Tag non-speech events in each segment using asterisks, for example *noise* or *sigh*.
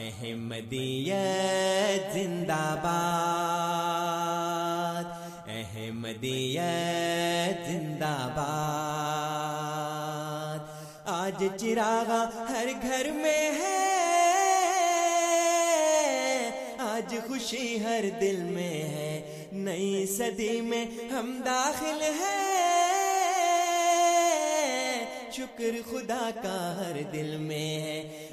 احمدیت زندہ باد احمدیت زندہ باد آج چراغا ہر گھر میں ہے، آج خوشی ہر دل میں ہے۔ نئی صدی میں ہم داخل ہیں، شکر خدا کا ہر دل میں ہے۔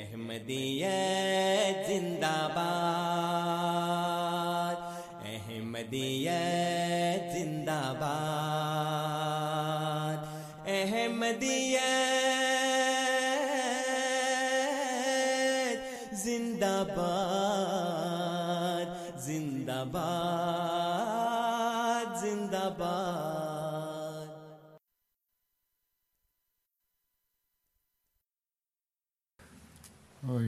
احمدیت زندہ باد۔ احمدیت زندہ باد۔ احمدیت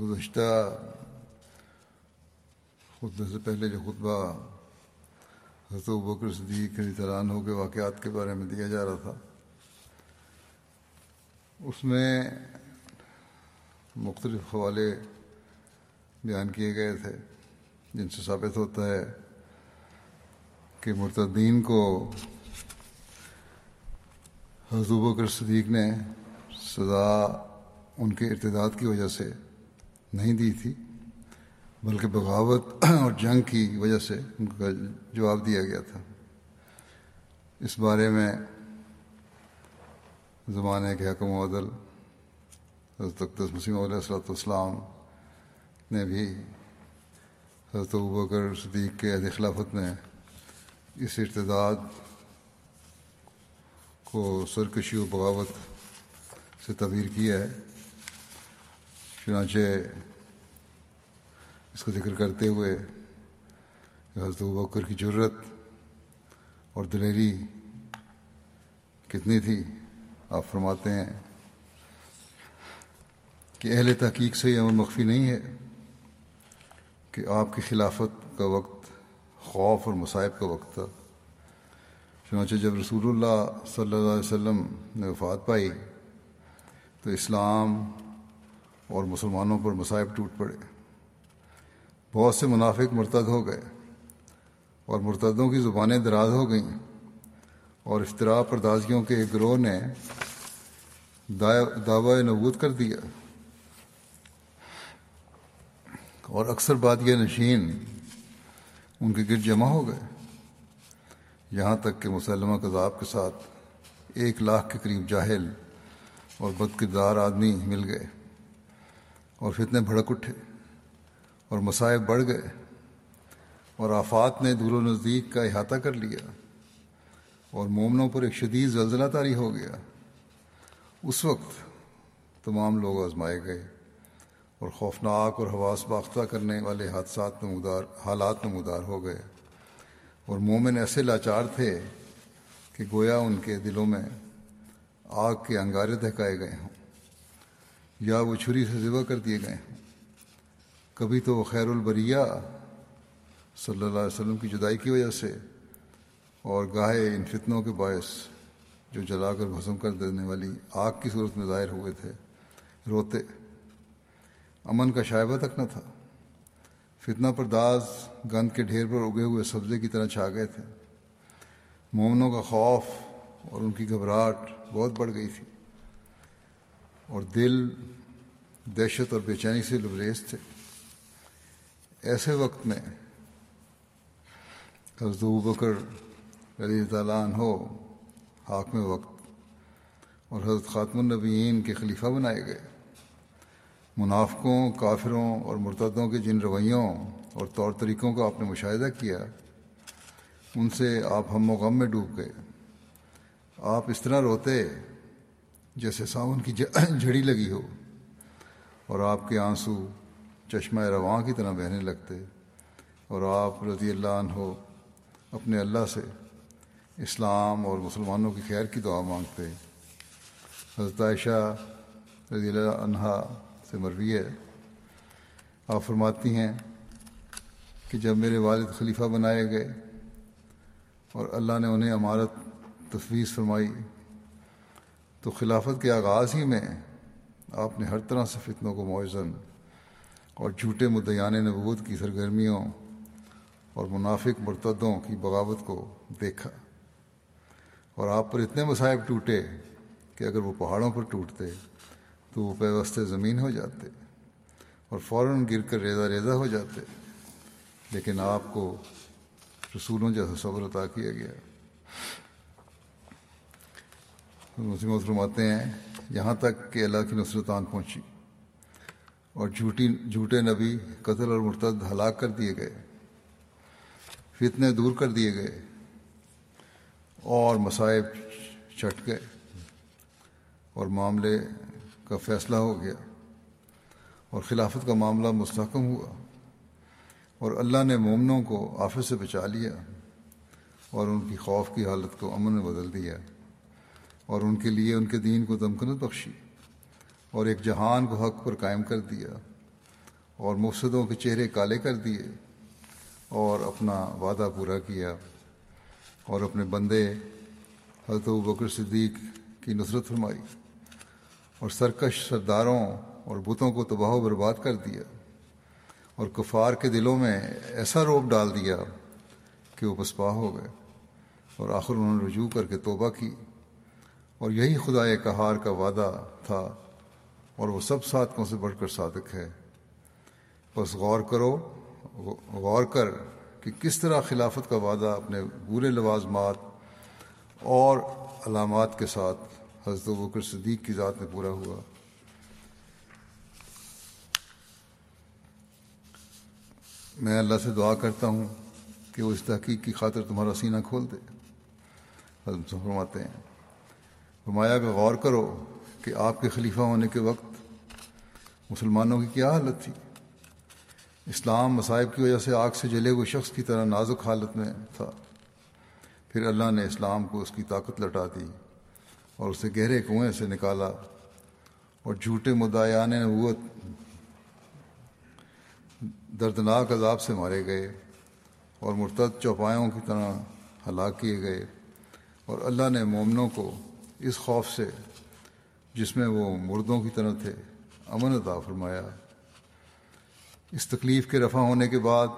گزشتہ خطبے سے پہلے جو خطبہ حضرت بکر صدیق علی ہو کے واقعات کے بارے میں دیا جا رہا تھا، اس میں مختلف حوالے بیان کیے گئے تھے، جن سے ثابت ہوتا ہے کہ مرتدین کو حضرت بکر صدیق نے سزا ان کے ارتداد کی وجہ سے نہیں دی تھی، بلکہ بغاوت *clears throat* اور جنگ کی وجہ سے ان کا جواب دیا گیا تھا۔ اس بارے میں زمانے کے حکم عدل حضرت اقدس مسیم علیہ السلۃ والسلام نے بھی حضرت بکر صدیق کے عہد خلافت میں اس ارتداد کو سرکشی و بغاوت سے تعبیر کیا ہے۔ چنانچہ اس کو ذکر کرتے ہوئے حضرت بکر کی جرت اور دلیری کتنی تھی، آپ فرماتے ہیں کہ اہل تحقیق سے یہ عمل مخفی نہیں ہے کہ آپ کی خلافت کا وقت خوف اور مصائب کا وقت تھا۔ چنانچہ جب رسول اللہ صلی اللہ علیہ وسلم نے وفات پائی تو اسلام اور مسلمانوں پر مصائب ٹوٹ پڑے۔ بہت سے منافق مرتد ہو گئے اور مرتدوں کی زبانیں دراز ہو گئیں اور افطرا پردازیوں کے ایک گروہ نے دعوی نبوت کر دیا۔ اور اکثر بات یہ نشین ان کے گرد جمع ہو گئے۔ یہاں تک کہ مسلمہ کذاب کے ساتھ ایک لاکھ کے قریب جاہل اور بد کردار آدمی مل گئے۔ اور فتنے بھڑک اٹھے اور مسائب بڑھ گئے اور آفات نے دور و نزدیک کا احاطہ کر لیا اور مومنوں پر ایک شدید زلزلہ طاری ہو گیا۔ اس وقت تمام لوگ آزمائے گئے اور خوفناک اور حواس باختہ کرنے والے حادثات نمودار حالات نمودار ہو گئے اور مومن ایسے لاچار تھے کہ گویا ان کے دلوں میں آگ کے انگارے دہکائے گئے ہوں۔ یا وہ چھری سے ذبح کر دیے گئے کبھی تو وہ خیر البریہ صلی اللہ علیہ وسلم کی جدائی کی وجہ سے اور گاہے ان فتنوں کے باعث جو جلا کر بھسم کر دینے والی آگ کی صورت میں ظاہر ہوئے تھے۔ روتے۔ امن کا شائبہ تک نہ تھا۔ فتنہ پرداز گند کے ڈھیر پر اگے ہوئے سبزے کی طرح چھا گئے تھے۔ مومنوں کا خوف اور ان کی گھبراہٹ بہت بڑھ گئی تھی۔ اور دل دہشت اور بے چینی سے لبریز تھے۔ ایسے وقت میں حضرت بکر رضی تعالیٰ عنہ حاکم وقت اور حضرت خاتم النبیین کے خلیفہ بنائے گئے۔ منافقوں، کافروں اور مرتدوں کے جن رویوں اور طور طریقوں کا آپ نے مشاہدہ کیا، ان سے آپ ہم و غم میں ڈوب گئے۔ آپ اس طرح روتے جیسے ساون کی *clears throat* جھڑی لگی ہو اور آپ کے آنسو چشمہ رواں کی طرح بہنے لگتے اور آپ رضی اللہ عنہ اپنے اللہ سے اسلام اور مسلمانوں کی خیر کی دعا مانگتے۔ حضرت عائشہ رضی اللہ عنہ سے مروی ہے۔ آپ فرماتی ہیں کہ جب میرے والد خلیفہ بنائے گئے اور اللہ نے انہیں عمارت تفویض فرمائی تو خلافت کے آغاز ہی میں آپ نے ہر طرح سے فتنوں کو معزن اور جھوٹے مدیان نبوت کی سرگرمیوں اور منافق مرتدوں کی بغاوت کو دیکھا اور آپ پر اتنے مصائب ٹوٹے کہ اگر وہ پہاڑوں پر ٹوٹتے تو وہ پیوست زمین ہو جاتے اور فوراً گر کر ریزہ ریزہ ہو جاتے لیکن آپ کو رسولوں جیسا صبر عطا کیا گیا۔ مسلم فرماتے ہیں، یہاں تک کہ اللہ کی نصرتان پہنچی اور جھوٹی، جھوٹے نبی قتل اور مرتد ہلاک کر دیے گئے، فتنے دور کر دیے گئے اور مصائب چٹ گئے اور معاملے کا فیصلہ ہو گیا اور خلافت کا معاملہ مستحکم ہوا اور اللہ نے مومنوں کو آفس سے بچا لیا اور ان کی خوف کی حالت کو امن میں بدل دیا۔ اور ان کے لیے ان کے دین کو دمکنت بخشی اور ایک جہان کو حق پر قائم کر دیا اور مفسدوں کے چہرے کالے کر دیے اور اپنا وعدہ پورا کیا اور اپنے بندے حضرت بکر صدیق کی نصرت فرمائی اور سرکش سرداروں اور بتوں کو تباہ و برباد کر دیا اور کفار کے دلوں میں ایسا روب ڈال دیا کہ وہ پسپا ہو گئے اور آخر انہوں نے رجوع کر کے توبہ کی اور یہی خدا کہار کا وعدہ تھا اور وہ سب ساتھوں سے بڑھ کر صادق ہے۔ بس غور کرو، غور کر کہ کس طرح خلافت کا وعدہ اپنے برے لوازمات اور علامات کے ساتھ حضرت بکر صدیق کی ذات میں پورا ہوا۔ میں اللہ سے دعا کرتا ہوں کہ وہ اس تحقیق کی خاطر تمہارا سینہ کھول دے۔ حضرت فرماتے ہیں فرمایا کہ غور کرو کہ آپ کے خلیفہ ہونے کے وقت مسلمانوں کی کیا حالت تھی؟ اسلام مصائب کی وجہ سے آگ سے جلے ہوئے شخص کی طرح نازک حالت میں تھا۔ پھر اللہ نے اسلام کو اس کی طاقت لٹا دی اور اسے گہرے کنویں سے نکالا اور جھوٹے مدعیان نبوت، دردناک عذاب سے مارے گئے اور مرتد چوپایوں کی طرح ہلاک کیے گئے۔ اور اللہ نے مومنوں کو اس خوف سے جس میں وہ مردوں کی طرح تھے، امن عطا فرمایا۔ اس تکلیف کے رفع ہونے کے بعد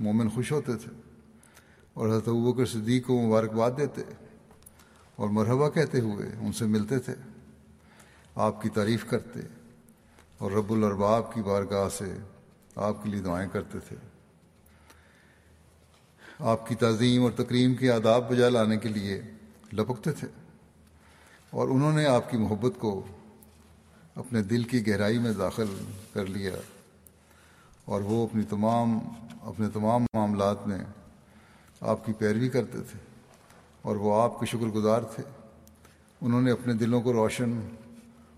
مومن خوش ہوتے تھے اور حضرت ابوکر صدیق کو مبارکباد دیتے اور مرحبا کہتے ہوئے ان سے ملتے تھے۔ آپ کی تعریف کرتے اور رب الرباب کی بارگاہ سے آپ کے لیے دعائیں کرتے تھے۔ آپ کی تعظیم اور تکریم کے آداب بجا لانے کے لیے لپکتے تھے۔ اور انہوں نے آپ کی محبت کو اپنے دل کی گہرائی میں داخل کر لیا اور وہ اپنی تمام، اپنے تمام معاملات میں آپ کی پیروی کرتے تھے اور وہ آپ کے شکر گزار تھے۔ انہوں نے اپنے دلوں کو روشن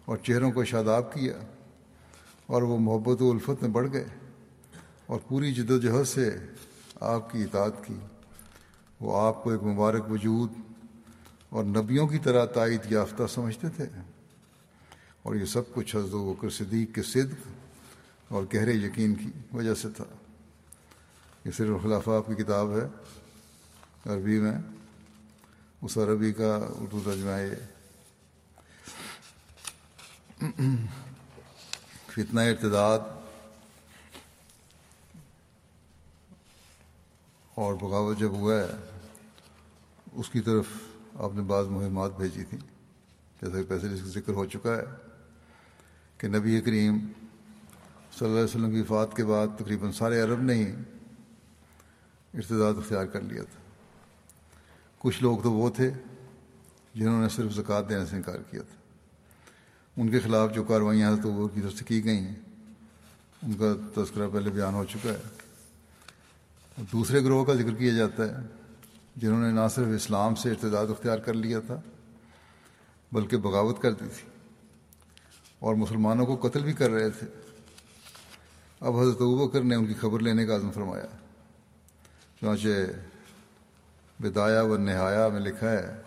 اور چہروں کو شاداب کیا اور وہ محبت و الفت میں بڑھ گئے اور پوری جد و جہد سے آپ کی اطاعت کی۔ وہ آپ کو ایک مبارک وجود اور نبیوں کی طرح تائید یافتہ سمجھتے تھے۔ اور یہ سب کچھ حضرت وکر صدیق کے صدق اور گہرے یقین کی وجہ سے تھا۔ یہ صرف خلافہ آپ کی کتاب ہے۔ عربی میں اس عربی کا اردو ترجمہ یہ فتنہ ارتداد اور بغاوت جب ہوا ہے، اس کی طرف آپ نے بعض مہمات بھیجی تھیں، جیسا کہ پیسے کا ذکر ہو چکا ہے کہ نبی کریم صلی اللہ علیہ وسلم کی وفات کے بعد تقریباً سارے عرب نے ہی ارتداد اختیار کر لیا تھا۔ کچھ لوگ تو وہ تھے جنہوں نے صرف زکوٰۃ دینے سے انکار کیا تھا۔ ان کے خلاف جو کاروائیاں تو وہ کی طرف سے کی گئی ہیں۔ ان کا تذکرہ پہلے بیان ہو چکا ہے۔ دوسرے گروہ کا ذکر کیا جاتا ہے جنہوں نے نہ صرف اسلام سے ارتداد اختیار کر لیا تھا، بلکہ بغاوت کر دی تھی اور مسلمانوں کو قتل بھی کر رہے تھے۔ اب حضرت ابوبکر نے ان کی خبر لینے کا عزم فرمایا۔ چنانچہ بدایا و نہایا میں لکھا ہے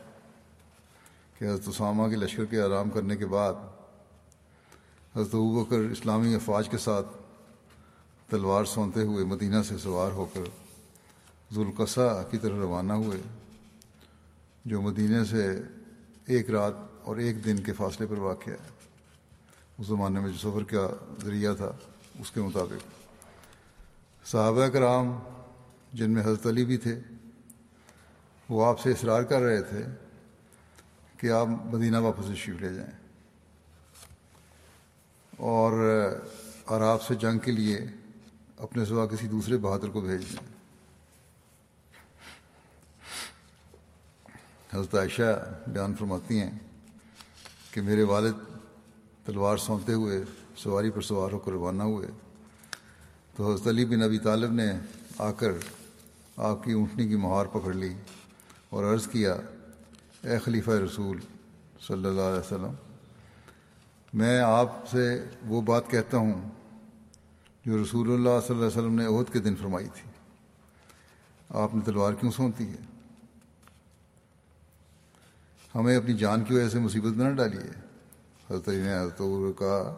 کہ حضرت اسامہ کے لشکر کے آرام کرنے کے بعد حضرت ابوبکر اسلامی افواج کے ساتھ تلوار سونتے ہوئے مدینہ سے سوار ہو کر ذوالقصہ کی طرف روانہ ہوئے، جو مدینہ سے ایک رات اور ایک دن کے فاصلے پر واقع ہے۔ اس زمانے میں جو سفر کا ذریعہ تھا، اس کے مطابق۔ صحابہ کرام، جن میں حضرت علی بھی تھے، وہ آپ سے اصرار کر رہے تھے کہ آپ مدینہ واپس تشریف لے جائیں۔ اور اور آپ سے جنگ کے لیے اپنے سوا کسی دوسرے بہادر کو بھیج دیں۔ حضرت عائشہ بیان فرماتی ہیں کہ میرے والد تلوار سونتے ہوئے سواری پر سوار ہو کر روانہ ہوئے۔ تو حضرت علی بن ابی طالب نے آ کر آپ کی اونٹنی کی مہار پکڑ لی اور عرض کیا، اے خلیفہ رسول صلی اللہ علیہ وسلم، میں آپ سے وہ بات کہتا ہوں جو رسول اللہ صلی اللہ علیہ وسلم نے عہد کے دن فرمائی تھی۔ آپ نے تلوار کیوں سونتی ہے؟ ہمیں اپنی جان کی وجہ سے مصیبت میں نہ ڈالیے۔ حضرت علی نے حضرت کہا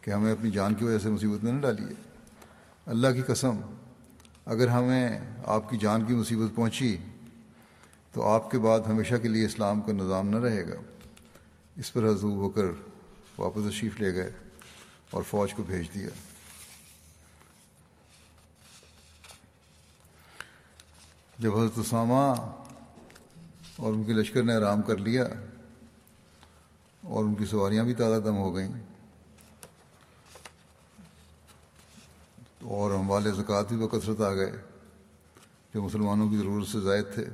کہ ہمیں اپنی جان کی وجہ سے مصیبت میں نہ ڈالیے۔ اللہ کی قسم، اگر ہمیں آپ کی جان کی مصیبت پہنچی تو آپ کے بعد ہمیشہ کے لیے اسلام کا نظام نہ رہے گا۔ اس پر حضور ہو کر واپس تشریف لے گئے اور فوج کو بھیج دیا۔ جب حضرت اسامہ اور ان کے لشکر نے آرام کر لیا اور ان کی سواریاں بھی تازہ دم ہو گئیں۔ اور ہم والے زکوٰۃ بھی بکثرت آ گئے۔ جو مسلمانوں کی ضرورت سے زائد تھے۔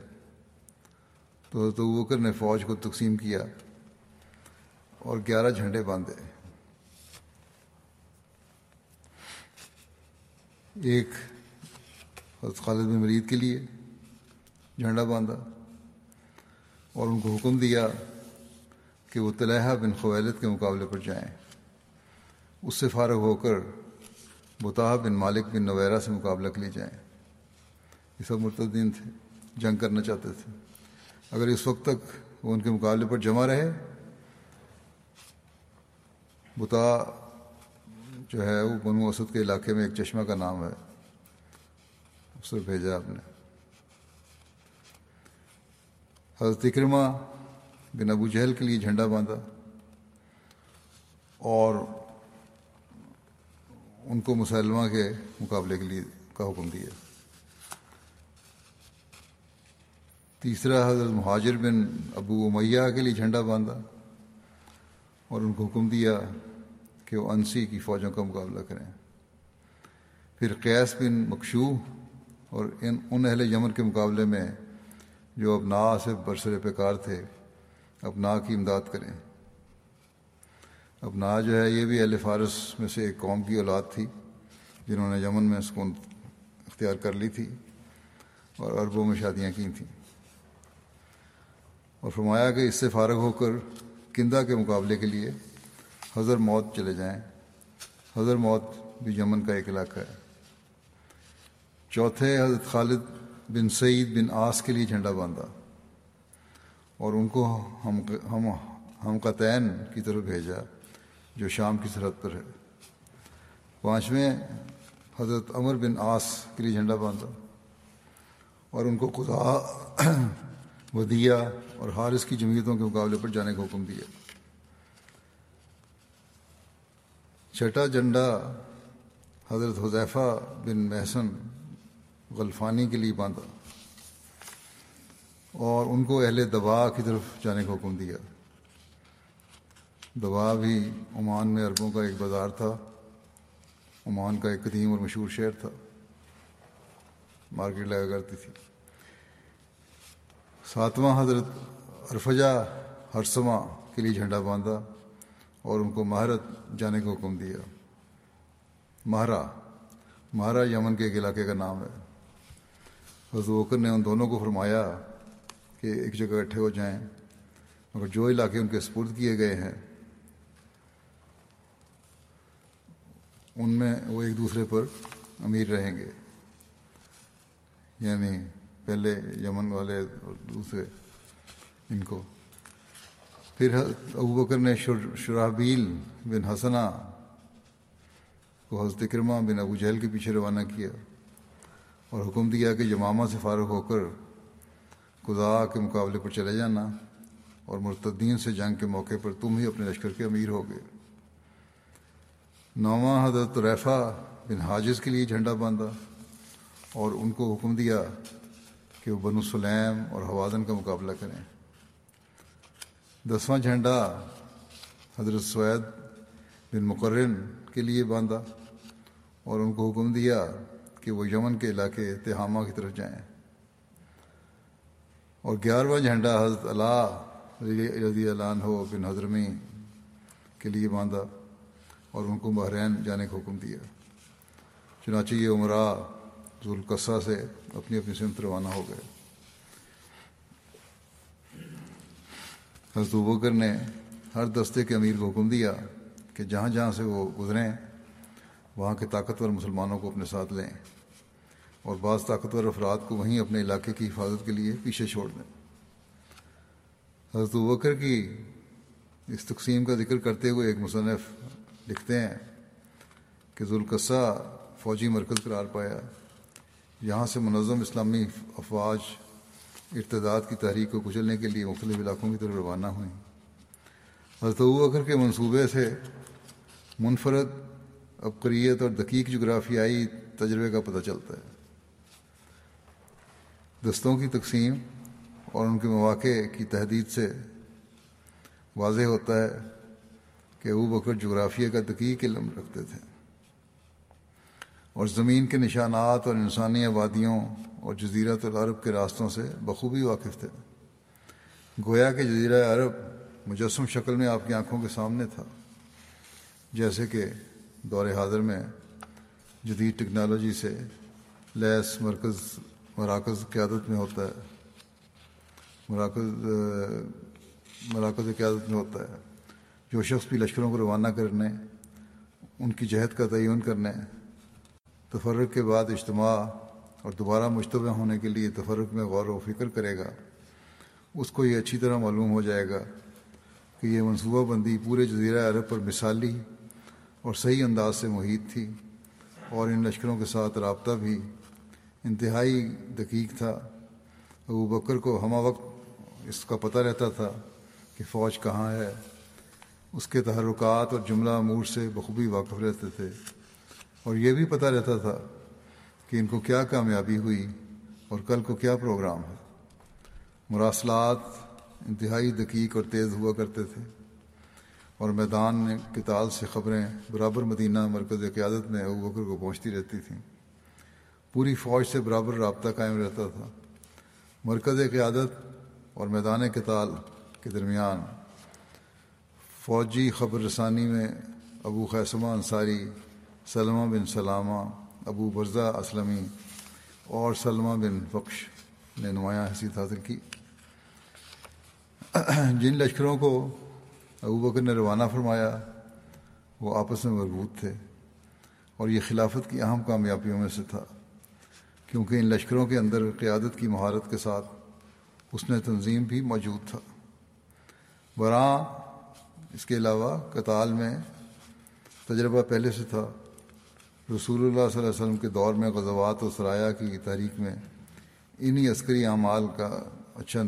تو حضرت بکر نے فوج کو تقسیم کیا اور گیارہ جھنڈے باندھے۔ ایک حضرت خالد بن مرید کے لیے جھنڈا باندھا۔ اور ان کو حکم دیا کہ وہ طلحہ بن خویلت کے مقابلے پر جائیں۔ اس سے فارغ ہو کر بطاح بن مالک بن نویرا سے مقابلہ کے لیے جائیں۔ یہ سب مرتدین تھے، جنگ کرنا چاہتے تھے۔ اگر اس وقت تک وہ ان کے مقابلے پر جمع رہے بتا جو ہے، وہ بنو اسد کے علاقے میں ایک چشمہ کا نام ہے۔ اس سے بھیجا آپ نے۔ حضرت اکرما بن ابو جہل کے لیے جھنڈا باندھا اور ان کو مسلمہ کے مقابلے کے لیے کا حکم دیا۔ تیسرا، حضرت مہاجر بن ابو امیہ کے لیے جھنڈا باندھا اور ان کو حکم دیا کہ وہ انسی کی فوجوں کا مقابلہ کریں۔ پھر قیس بن مکشو اور ان ان اہل یمن کے مقابلے میں جو ابنا سے برسر پیکار تھے ابنا کی امداد کریں۔ ابنا جو ہے، یہ بھی اہل فارس میں سے ایک قوم کی اولاد تھی، جنہوں نے یمن میں سکون اختیار کر لی تھی اور عربوں میں شادیاں کی تھیں۔ اور فرمایا کہ اس سے فارغ ہو کر کندہ کے مقابلے کے لیے حضر موت چلے جائیں۔ حضر موت بھی یمن کا ایک علاقہ ہے۔ چوتھے حضرت خالد بن سعید بن آس کے لیے جھنڈا باندھا اور ان کو ہم ہم ہم قطین کی طرف بھیجا جو شام کی سرحد پر ہے۔ پانچویں حضرت عمر بن آس کے لیے جھنڈا باندھا اور ان کو خدا *clears throat* ودیہ اور حارث کی جمعیتوں کے مقابلے پر جانے کا حکم دیا۔ چھٹا جھنڈا حضرت حذیفہ بن محسن غلفانی کے لیے باندھا اور ان کو اہل دبا کی طرف جانے کا حکم دیا۔ دبا بھی عمان میں عربوں کا ایک بازار تھا۔ عمان کا ایک قدیم اور مشہور شہر تھا۔ مارکیٹ لگا کرتی تھی۔ ساتواں حضرت ارفجا ہرسما کے لیے جھنڈا باندھا اور ان کو مہارت جانے کا حکم دیا۔ مہارا مہارا یمن کے ایک علاقے کا نام ہے۔ حضرت وکر نے ان دونوں کو فرمایا کہ ایک جگہ اکٹھے ہو جائیں مگر جو علاقے ان کے سپرد کیے گئے ہیں ان میں وہ ایک دوسرے پر امیر رہیں گے یعنی پہلے یمن والے اور دوسرے ان کو پھر ابو بکر نے شرابیل بن حسنا کو حضرت کرما بن ابو جہل کے پیچھے روانہ کیا اور حکم دیا کہ جمامہ سے فارغ ہو کر خدا کے مقابلے پر چلے جانا اور مرتدین سے جنگ کے موقع پر تم ہی اپنے لشکر کے امیر ہو گئے۔ نواں حضرت ریفا بن حاجز کے لیے جھنڈا باندھا اور ان کو حکم دیا کہ وہ بنو سلیم اور حوازن کا مقابلہ کریں۔ دسواں جھنڈا حضرت سوید بن مقرن کے لیے باندھا اور ان کو حکم دیا کہ وہ یمن کے علاقے تہامہ کی طرف جائیں۔ اور گیارہواں جھنڈا حضرت اللہ رضی اللہ عنہ بن حضرمی کے لیے باندھا اور ان کو بحرین جانے کا حکم دیا۔ چنانچہ یہ عمرہ ذوالقصہ سے اپنی اپنی سمت روانہ ہو گئے۔ حضرت بکر نے ہر دستے کے امیر کو حکم دیا کہ جہاں جہاں سے وہ گزریں وہاں کے طاقتور مسلمانوں کو اپنے ساتھ لیں اور بعض طاقتور افراد کو وہیں اپنے علاقے کی حفاظت کے لیے پیچھے چھوڑ دیں۔ حضرت بکر کی اس تقسیم کا ذکر کرتے ہوئے ایک مصنف لکھتے ہیں کہ ذوالقصہ فوجی مرکز قرار پایا۔ یہاں سے منظم اسلامی افواج ارتداد کی تحریک کو کچلنے کے لیے مختلف علاقوں کی طرف روانہ ہوئیں حضرت اکر کے منصوبے سے منفرد عبقریت اور دقیق جغرافیائی تجربے کا پتہ چلتا ہے۔ دستوں کی تقسیم اور ان کے مواقع کی تحدید سے واضح ہوتا ہے کہ ابو بکر جغرافیہ کا دقیق علم رکھتے تھے۔ اور زمین کے نشانات اور انسانی آبادیوں اور جزیرت العرب کے راستوں سے بخوبی واقف تھے۔ گویا کہ جزیرہ عرب مجسم شکل میں آپ کی آنکھوں کے سامنے تھا، جیسے کہ دور حاضر میں جدید ٹیکنالوجی سے لیس مرکز مراکز قیادت میں ہوتا ہے۔ مراکز مراکز قیادت میں ہوتا ہے۔ جو شخص بھی لشکروں کو روانہ کرنے، ان کی جہد کا تعین کرنے، تفرق کے بعد اجتماع اور دوبارہ مشتبہ ہونے کے لیے تفرق میں غور و فکر کرے گا، اس کو یہ اچھی طرح معلوم ہو جائے گا کہ یہ منصوبہ بندی پورے جزیرہ عرب پر مثالی اور صحیح انداز سے محیط تھی اور ان لشکروں کے ساتھ رابطہ بھی انتہائی دقیق تھا۔ ابو بکر کو ہمہ وقت اس کا پتہ رہتا تھا کہ فوج کہاں ہے۔ اس کے تحرکات اور جملہ امور سے بخوبی واقف رہتے تھے اور یہ بھی پتہ رہتا تھا کہ ان کو کیا کامیابی ہوئی اور کل کو کیا پروگرام ہے۔ مراسلات انتہائی دقیق اور تیز ہوا کرتے تھے۔ اور میدان کتال سے خبریں برابر مدینہ مرکز قیادت میں ابو بکر کو پہنچتی رہتی تھیں۔ پوری فوج سے برابر رابطہ قائم رہتا تھا۔ مرکز قیادت اور میدان کتال کے درمیان فوجی خبر رسانی میں ابو خیسمہ انصاری، سلمہ بن سلامہ، ابو برزہ اسلمی اور سلمہ بن بخش نے نمایاں حیثیت حاصل کی۔ جن لشکروں کو ابو بکر نے روانہ فرمایا، وہ آپس میں مربوط تھے اور یہ خلافت کی اہم کامیابیوں میں سے تھا، کیونکہ ان لشکروں کے اندر قیادت کی مہارت کے ساتھ اس نے تنظیم بھی موجود تھا۔ براں اس کے علاوہ کتال میں تجربہ پہلے سے تھا۔ رسول اللہ صلی اللہ علیہ وسلم کے دور میں غزوات و سرایہ کی تحریک میں انہی عسکری اعمال کا اچھا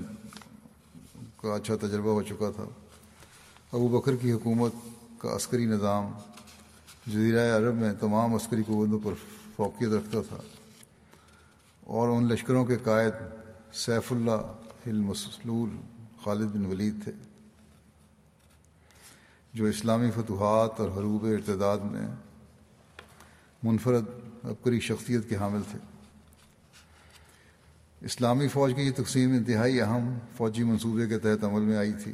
کا اچھا تجربہ ہو چکا تھا۔ ابو بکر کی حکومت کا عسکری نظام جزیرہ عرب میں تمام عسکری قوتوں پر فوقیت رکھتا تھا اور ان لشکروں کے قائد سیف اللہ المسلول خالد بن ولید تھے، جو اسلامی فتوحات اور حروب ارتداد میں منفرد عبقری شخصیت کے حامل تھے۔ اسلامی فوج کی یہ تقسیم انتہائی اہم فوجی منصوبے کے تحت عمل میں آئی تھی۔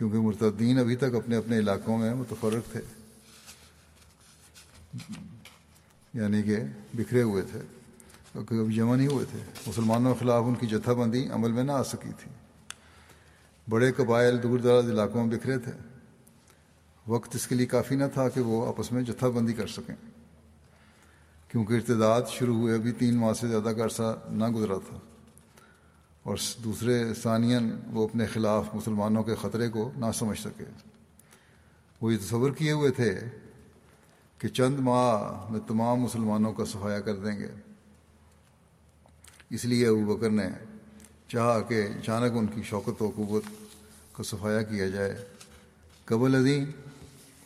کیونکہ مرتدین ابھی تک اپنے اپنے علاقوں میں متفرق تھے۔ یعنی کہ بکھرے ہوئے تھے۔ کبھی جمع نہیں ہوئے تھے۔ مسلمانوں کے خلاف ان کی جتھا بندی عمل میں نہ آ سکی تھی۔ بڑے قبائل دور دراز علاقوں میں بکھرے تھے۔ وقت اس کے لیے کافی نہ تھا کہ وہ آپس میں جتھا بندی کر سکیں۔ کیونکہ ارتداد شروع ہوئے ابھی تین ماہ سے زیادہ کا عرصہ نہ گزرا تھا۔ اور دوسرے ثانین وہ اپنے خلاف مسلمانوں کے خطرے کو نہ سمجھ سکے۔ وہ یہ تصور کیے ہوئے تھے کہ چند ماہ میں تمام مسلمانوں کا صفایا کر دیں گے۔ اس لیے ابو بکر نے چاہا کہ اچانک ان کی شوکت و قوت کا صفایا کیا جائے، قبل عظیم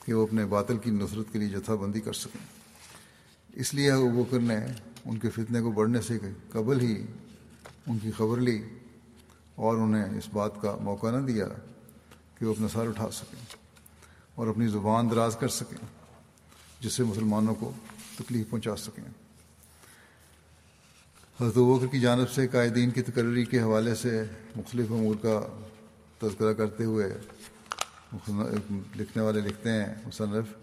کہ وہ اپنے باطل کی نصرت کے لیے جتھا بندی کر سکیں۔ اس لیے ابو بکر نے ان کے فتنے کو بڑھنے سے قبل ہی ان کی خبر لی اور انہیں اس بات کا موقع نہ دیا کہ وہ اپنا سر اٹھا سکیں اور اپنی زبان دراز کر سکیں، جس سے مسلمانوں کو تکلیف پہنچا سکیں۔ حضرت بکر کی جانب سے قائدین کی تقرری کے حوالے سے مختلف امور کا تذکرہ کرتے ہوئے لکھنے والے لکھتے ہیں مصنف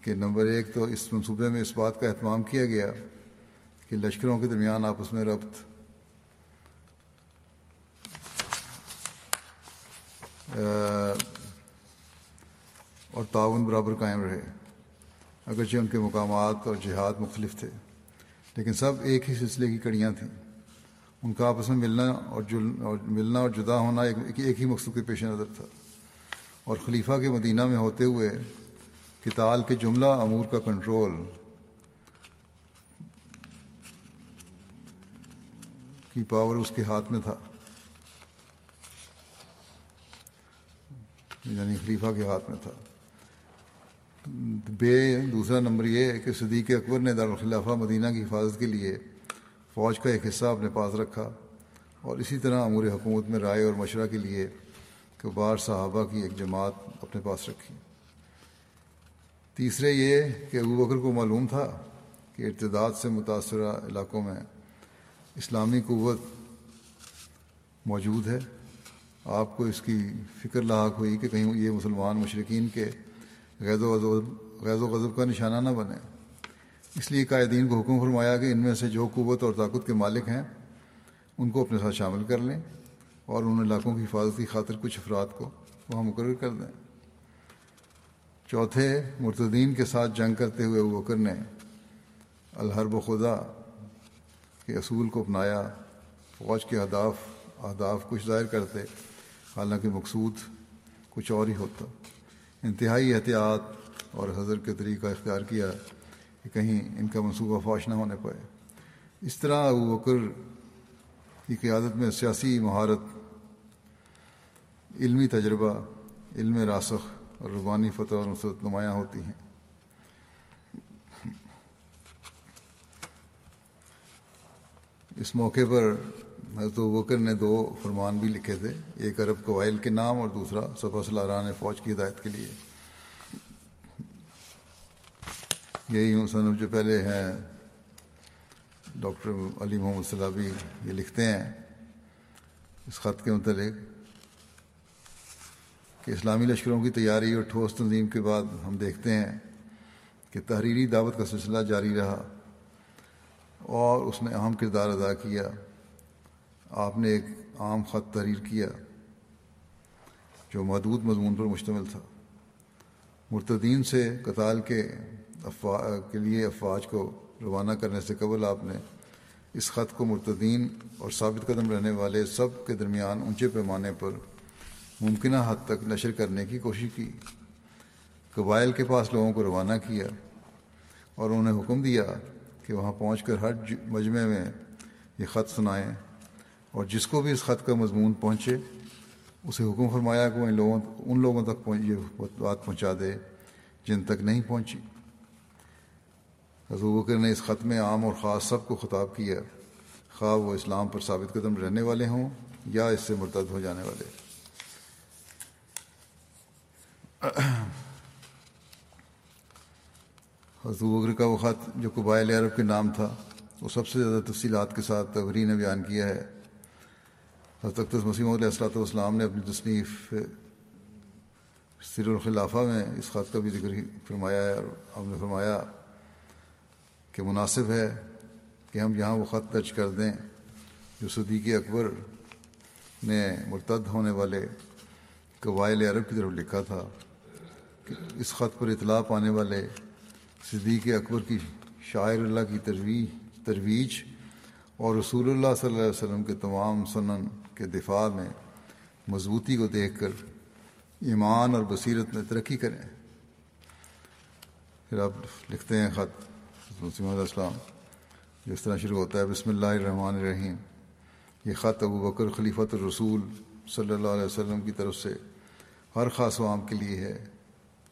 کہ نمبر ایک تو اس منصوبے میں اس بات کا اہتمام کیا گیا کہ لشکروں کے درمیان آپس میں ربط اور تعاون برابر قائم رہے۔ اگرچہ ان کے مقامات اور جہاد مختلف تھے، لیکن سب ایک ہی سلسلے کی کڑیاں تھیں۔ ان کا آپس میں ملنا اور جل، اور ملنا اور جدا ہونا ایک ایک ہی مقصود کے پیش نظر تھا۔ اور خلیفہ کے مدینہ میں ہوتے ہوئے کتال کے جملہ امور کا کنٹرول۔ کی پاور اس کے ہاتھ میں تھا۔ یعنی خلیفہ کے ہاتھ میں تھا۔ بے دوسرا نمبر یہ ہے کہ صدیق اکبر نے دارالخلافہ مدینہ کی حفاظت کے لیے فوج کا ایک حصہ اپنے پاس رکھا اور اسی طرح امور حکومت میں رائے اور مشورہ کے لیے کبار صحابہ کی ایک جماعت اپنے پاس رکھی۔ تیسرے یہ کہ ابو بکر کو معلوم تھا کہ ارتداد سے متاثرہ علاقوں میں اسلامی قوت موجود ہے۔ آپ کو اس کی فکر لاحق ہوئی کہ کہیں یہ مسلمان مشرقین کے غیر و غضب غیر و غضب کا نشانہ نہ بنے۔ اس لیے قائدین کو حکم فرمایا کہ ان میں سے جو قوت اور طاقت کے مالک ہیں، ان کو اپنے ساتھ شامل کر لیں اور ان علاقوں کی حفاظت کی خاطر کچھ افراد کو وہاں مقرر کر دیں۔ چوتھے، مرتدین کے ساتھ جنگ کرتے ہوئے بکر نے الحرب و خدا کے اصول کو اپنایا، فوج کے اہداف اہداف کچھ ظاہر کرتے۔ حالانکہ مقصود کچھ اور ہی ہوتا۔ انتہائی احتیاط اور حضر کے طریقہ اختیار کیا کہ کہیں ان کا منصوبہ فاش نہ ہونے پائے۔ اس طرح ابو بکر کی قیادت میں سیاسی مہارت، علمی تجربہ، علم راسخ اور ربانی فتح اور نصرت نمایاں ہوتی ہیں۔ اس موقع پر حضرت وکر نے دو فرمان بھی لکھے تھے، ایک عرب قوائل کے نام اور دوسرا صفا سلاران فوج کی ہدایت کے لیے۔ یہی مصنف جو پہلے ہیں۔ ڈاکٹر علی محمد صلابی یہ لکھتے ہیں اس خط کے متعلق کہ اسلامی لشکروں کی تیاری اور ٹھوس تنظیم کے بعد ہم دیکھتے ہیں کہ تحریری دعوت کا سلسلہ جاری رہا اور اس نے اہم کردار ادا کیا۔ آپ نے ایک عام خط تحریر کیا جو محدود مضمون پر مشتمل تھا۔ مرتدین سے قتال کے کے لیے افواج کو روانہ کرنے سے قبل آپ نے اس خط کو مرتدین اور ثابت قدم رہنے والے سب کے درمیان اونچے پیمانے پر ممکنہ حد تک نشر کرنے کی کوشش کی۔ قبائل کے پاس لوگوں کو روانہ کیا اور انہیں حکم دیا کہ وہاں پہنچ کر ہر مجمع میں یہ خط سنائیں۔ اور جس کو بھی اس خط کا مضمون پہنچے، اسے حکم فرمایا کہ وہ ان لوگوں ان لوگوں تک یہ بات پہنچا دے جن تک نہیں پہنچی۔ حضور بکر نے اس خط میں عام اور خاص سب کو خطاب کیا۔ خواہ وہ اسلام پر ثابت قدم رہنے والے ہوں یا اس سے مرتد ہو جانے والے۔ حضور بکر کا وہ خط جو قبائل عرب کے نام تھا، وہ سب سے زیادہ تفصیلات کے ساتھ تبری نے بیان کیا ہے۔ حضرت مسیم علیہ السلاۃ والسلام نے اپنی تصنیف سر الخلافہ میں اس خط کا بھی ذکر فرمایا ہے اور ہم نے فرمایا کہ مناسب ہے کہ ہم یہاں وہ خط درج کر دیں جو صدیقی اکبر نے مرتد ہونے والے قبائل عرب کی طرف لکھا تھا کہ اس خط پر اطلاع پانے والے صدیق اکبر کی شاعر اللہ کی ترویج ترویج اور رسول اللہ صلی اللہ علیہ وسلم کے تمام سنن کے دفاع میں مضبوطی کو دیکھ کر ایمان اور بصیرت میں ترقی کریں۔ پھر آپ لکھتے ہیں خط مسلم علیہ السلام، جس طرح شروع ہوتا ہے، بسم اللہ الرحمن الرحیم۔ یہ خط ابو بکر خلیفۃ الرسول صلی اللہ علیہ وسلم کی طرف سے ہر خاص و عام کے لیے ہے۔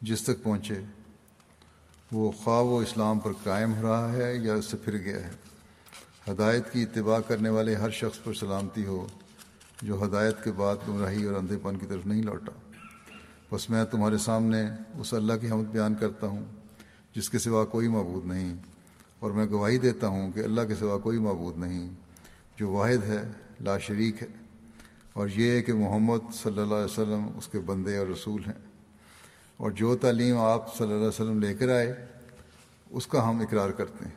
جس تک پہنچے، وہ خواہ و اسلام پر قائم ہو رہا ہے یا اس سے پھر گیا ہے؟ ہدایت کی اتباع کرنے والے ہر شخص پر سلامتی ہو۔ جو ہدایت کے بعد گمراہی اور اندھے پن کی طرف نہیں لوٹا۔ بس میں تمہارے سامنے اس اللہ کی حمد بیان کرتا ہوں، جس کے سوا کوئی معبود نہیں۔ اور میں گواہی دیتا ہوں کہ اللہ کے سوا کوئی معبود نہیں، جو واحد ہے، لا شریک ہے۔ اور یہ ہے کہ محمد صلی اللہ علیہ وسلم اس کے بندے اور رسول ہیں۔ اور جو تعلیم آپ صلی اللہ علیہ وسلم لے کر آئے، اس کا ہم اقرار کرتے ہیں۔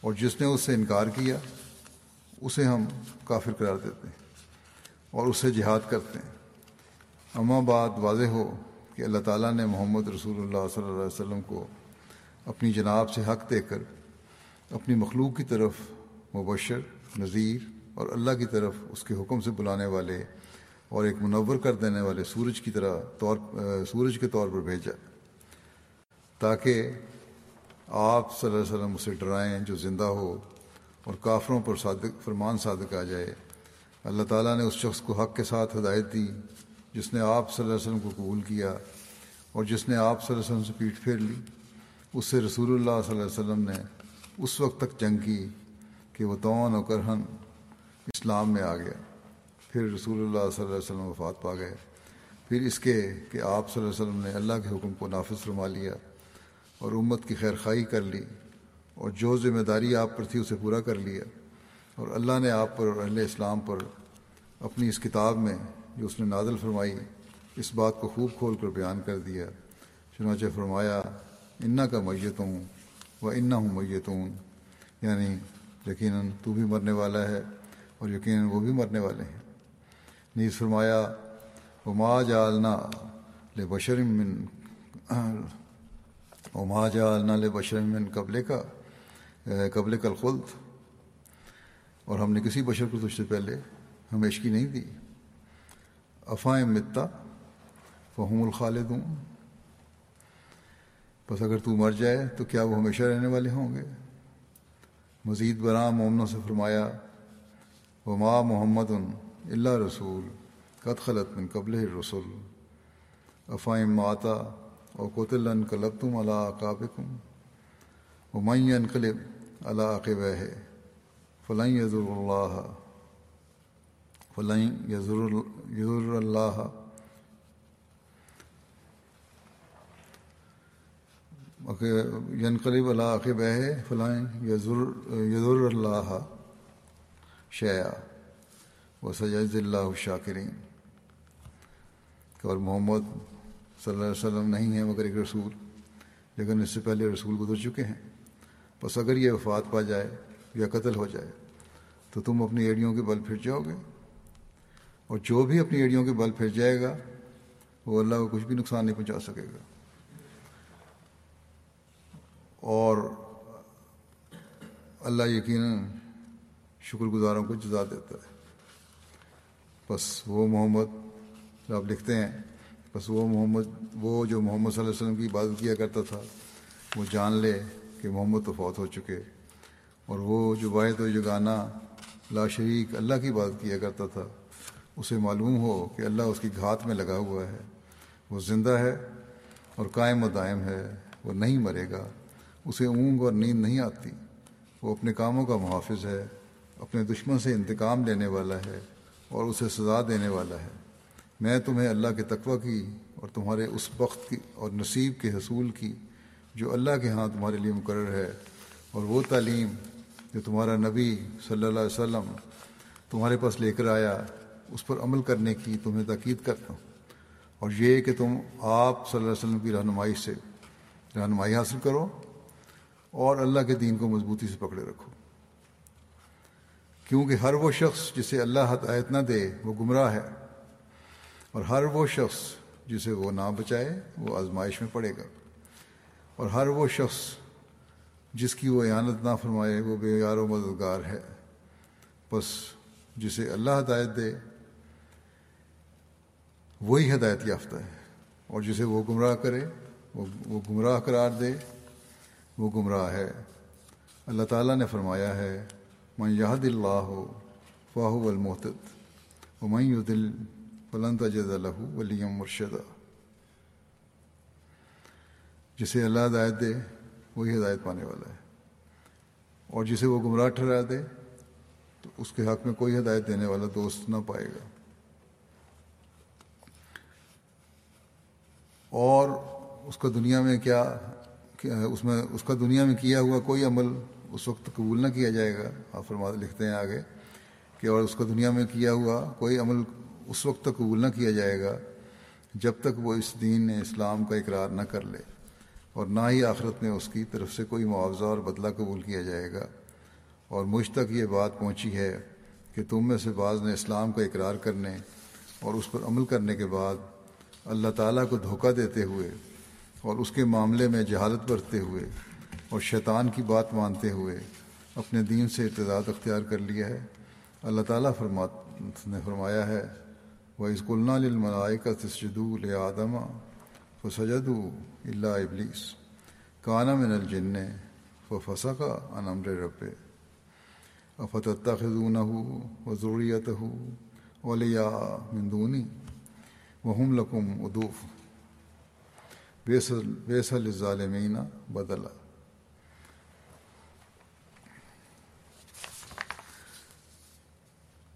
اور جس نے اس سے انکار کیا، اسے ہم کافر قرار دیتے ہیں۔ اور اس سے جہاد کرتے ہیں۔ اما بعد واضح ہو کہ اللہ تعالیٰ نے محمد رسول اللہ صلی اللہ علیہ وسلم کو اپنی جناب سے حق دے کر اپنی مخلوق کی طرف مبشر، نذیر اور اللہ کی طرف اس کے حکم سے بلانے والے اور ایک منور کر دینے والے سورج کی طرح طور، سورج کے طور پر بھیجا۔ تاکہ آپ صلی اللہ علیہ وسلم اسے ڈرائیں جو زندہ ہو اور کافروں پر صادق، فرمان صادق آ جائے۔ اللہ تعالیٰ نے اس شخص کو حق کے ساتھ ہدایت دی، جس نے آپ صلی اللہ علیہ وسلم کو قبول کیا اور جس نے آپ صلی اللہ علیہ وسلم سے پیٹ پھیر لی۔ اس سے رسول اللہ صلی اللہ علیہ وسلم نے اس وقت تک جنگ کی کہ وہ تون و کرہن اسلام میں آ گیا۔ پھر رسول اللہ صلی اللہ علیہ وسلم وفات پا گئے۔ پھر اس کے کہ آپ صلی اللہ علیہ وسلم نے اللہ کے حکم کو نافذ فرما لیا اور امت کی خیر خائی کر لی اور جو ذمہ داری آپ پر تھی اسے پورا کر لیا۔ اور اللہ نے آپ پر اور اہل اسلام پر اپنی اس کتاب میں جو اس نے نازل فرمائی، اس بات کو خوب کھول کر بیان کر دیا۔ چنانچہ فرمایا انا کا میت ہوں و ان ہوں میتون یعنی یقیناً تو بھی مرنے والا ہے اور یقیناً وہ بھی مرنے والے ہیں۔ نیز فرمایا وہ ما جالنا لے بشرم من و ما جالنا لے بشرم من قبل کا قبل کل خلد اور ہم نے کسی بشر کو تجھ سے پہلے ہمیشگی نہیں دی۔ افائیں متا فہم الخالدون۔ بس اگر تو مر جائے تو کیا وہ ہمیشہ رہنے والے ہوں گے؟ مزید برآں مومنوں سے فرمایا وہ ماں محمد اللہ رسول، قد خلط من قبل رسول افائم ماتا اور کوتل کلب تم اللہ کابکم و مئی انقلب اللہ عقب ہے۔ فلائیں یضر اللہ فلائیں یضر یضر اللہ ینقلب اللہ عقب ہے فلائیں یضر یضر اللہ شیا و سجد اللہ شاکرین اور محمد صلی اللہ علیہ وسلم نہیں ہے مگر ایک رسول، لیکن اس سے پہلے رسول گزر چکے ہیں۔ بس اگر یہ وفات پا جائے یا قتل ہو جائے تو تم اپنی ایڑیوں کے بل پھر جاؤ گے۔ اور جو بھی اپنی ایڑیوں کے بل پھر جائے گا، وہ اللہ کو کچھ بھی نقصان نہیں پہنچا سکے گا۔ اور اللہ یقیناً شکر گزاروں کو جزا دیتا ہے۔ بس وہ محمد آپ لکھتے ہیں، بس وہ محمد، وہ جو محمد صلی اللہ علیہ وسلم کی عبادت کیا کرتا تھا، وہ جان لے کہ محمد تو فوت ہو چکے۔ اور وہ جو واحد و جو گانا لا شریک اللہ کی عبادت کیا کرتا تھا۔ اسے معلوم ہو کہ اللہ اس کی گھات میں لگا ہوا ہے۔ وہ زندہ ہے اور قائم و دائم ہے۔ وہ نہیں مرے گا۔ اسے اونگ اور نیند نہیں آتی۔ وہ اپنے کاموں کا محافظ ہے۔ اپنے دشمن سے انتقام لینے والا ہے اور اسے سزا دینے والا ہے۔ میں تمہیں اللہ کے تقوی کی اور تمہارے اس وقت کی اور نصیب کے حصول کی جو اللہ کے ہاں تمہارے لیے مقرر ہے اور وہ تعلیم جو تمہارا نبی صلی اللہ علیہ وسلم تمہارے پاس لے کر آیا، اس پر عمل کرنے کی تمہیں تاکید کرتا ہوں۔ اور یہ کہ تم آپ صلی اللہ علیہ وسلم کی رہنمائی سے رہنمائی حاصل کرو اور اللہ کے دین کو مضبوطی سے پکڑے رکھو۔ کیونکہ ہر وہ شخص جسے اللہ ہدایت نہ دے، وہ گمراہ ہے۔ اور ہر وہ شخص جسے وہ نہ بچائے، وہ آزمائش میں پڑے گا۔ اور ہر وہ شخص جس کی وہ اعانت نہ فرمائے وہ بے یار و مددگار ہے۔ بس جسے اللہ ہدایت دے، وہی ہدایت یافتہ ہے۔ اور جسے وہ گمراہ کرے، وہ گمراہ قرار دے، وہ گمراہ ہے۔ اللہ تعالیٰ نے فرمایا ہے، من یاد اللہ ہو فاہ المحتد و دل بلند جد الح ولیم مرشدہ جسے اللہ ہدایت دے وہی ہدایت پانے والا ہے۔ اور جسے وہ گمراہ ٹھہرا دے، تو اس کے حق میں کوئی ہدایت دینے والا دوست نہ پائے گا۔ اور اس کا دنیا میں کیا اس میں، اس کا دنیا میں کیا ہوا کوئی عمل اس وقت قبول نہ کیا جائے گا۔ آپ فرما، لکھتے ہیں آگے کہ اور اس کا دنیا میں کیا ہوا کوئی عمل اس وقت تک قبول نہ کیا جائے گا جب تک وہ اس دین، اسلام کا اقرار نہ کر لے۔ اور نہ ہی آخرت میں اس کی طرف سے کوئی معاوضہ اور بدلہ قبول کیا جائے گا۔ اور مجھ تک یہ بات پہنچی ہے کہ تم میں سے بعض نے اسلام کا اقرار کرنے اور اس پر عمل کرنے کے بعد اللہ تعالیٰ کو دھوکہ دیتے ہوئے اور اس کے معاملے میں جہالت برتتے ہوئے اور شیطان کی بات مانتے ہوئے اپنے دین سے ارتداد اختیار کر لیا ہے۔ اللہ تعالیٰ فرما نے فرمایا ہے وہ اس گلنا کا تسجد آدم و سجد اللہ ابلیس۔ کانا من الجن و فسا کا انمر رب۔ افتہ خزون ہو و ضروریت ہو اولیا مندونی وہم لکم ادوف بیسل ظالمین بدلا۔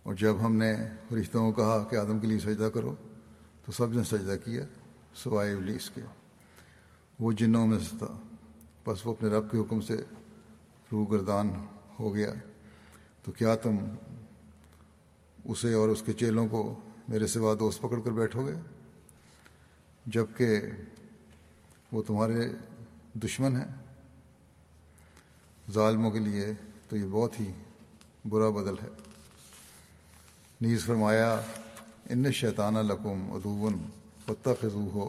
اور جب ہم نے رشتوں کو کہا کہ آدم کے لیے سجدہ کرو، تو سب نے سجدہ کیا۔ سوائے ابلیس کے۔ وہ جنوں میں سے تھا۔ بس وہ اپنے رب کے حکم سے روح گردان ہو گیا۔ تو کیا تم اسے اور اس کے چیلوں کو میرے سوا دوست پکڑ کر بیٹھو گے؟ جبکہ وہ تمہارے دشمن ہیں۔ ظالموں کے لیے تو یہ بہت ہی برا بدل ہے۔ نیز فرمایا، ان شیطانہ لقم ادوون فتح خزو ہو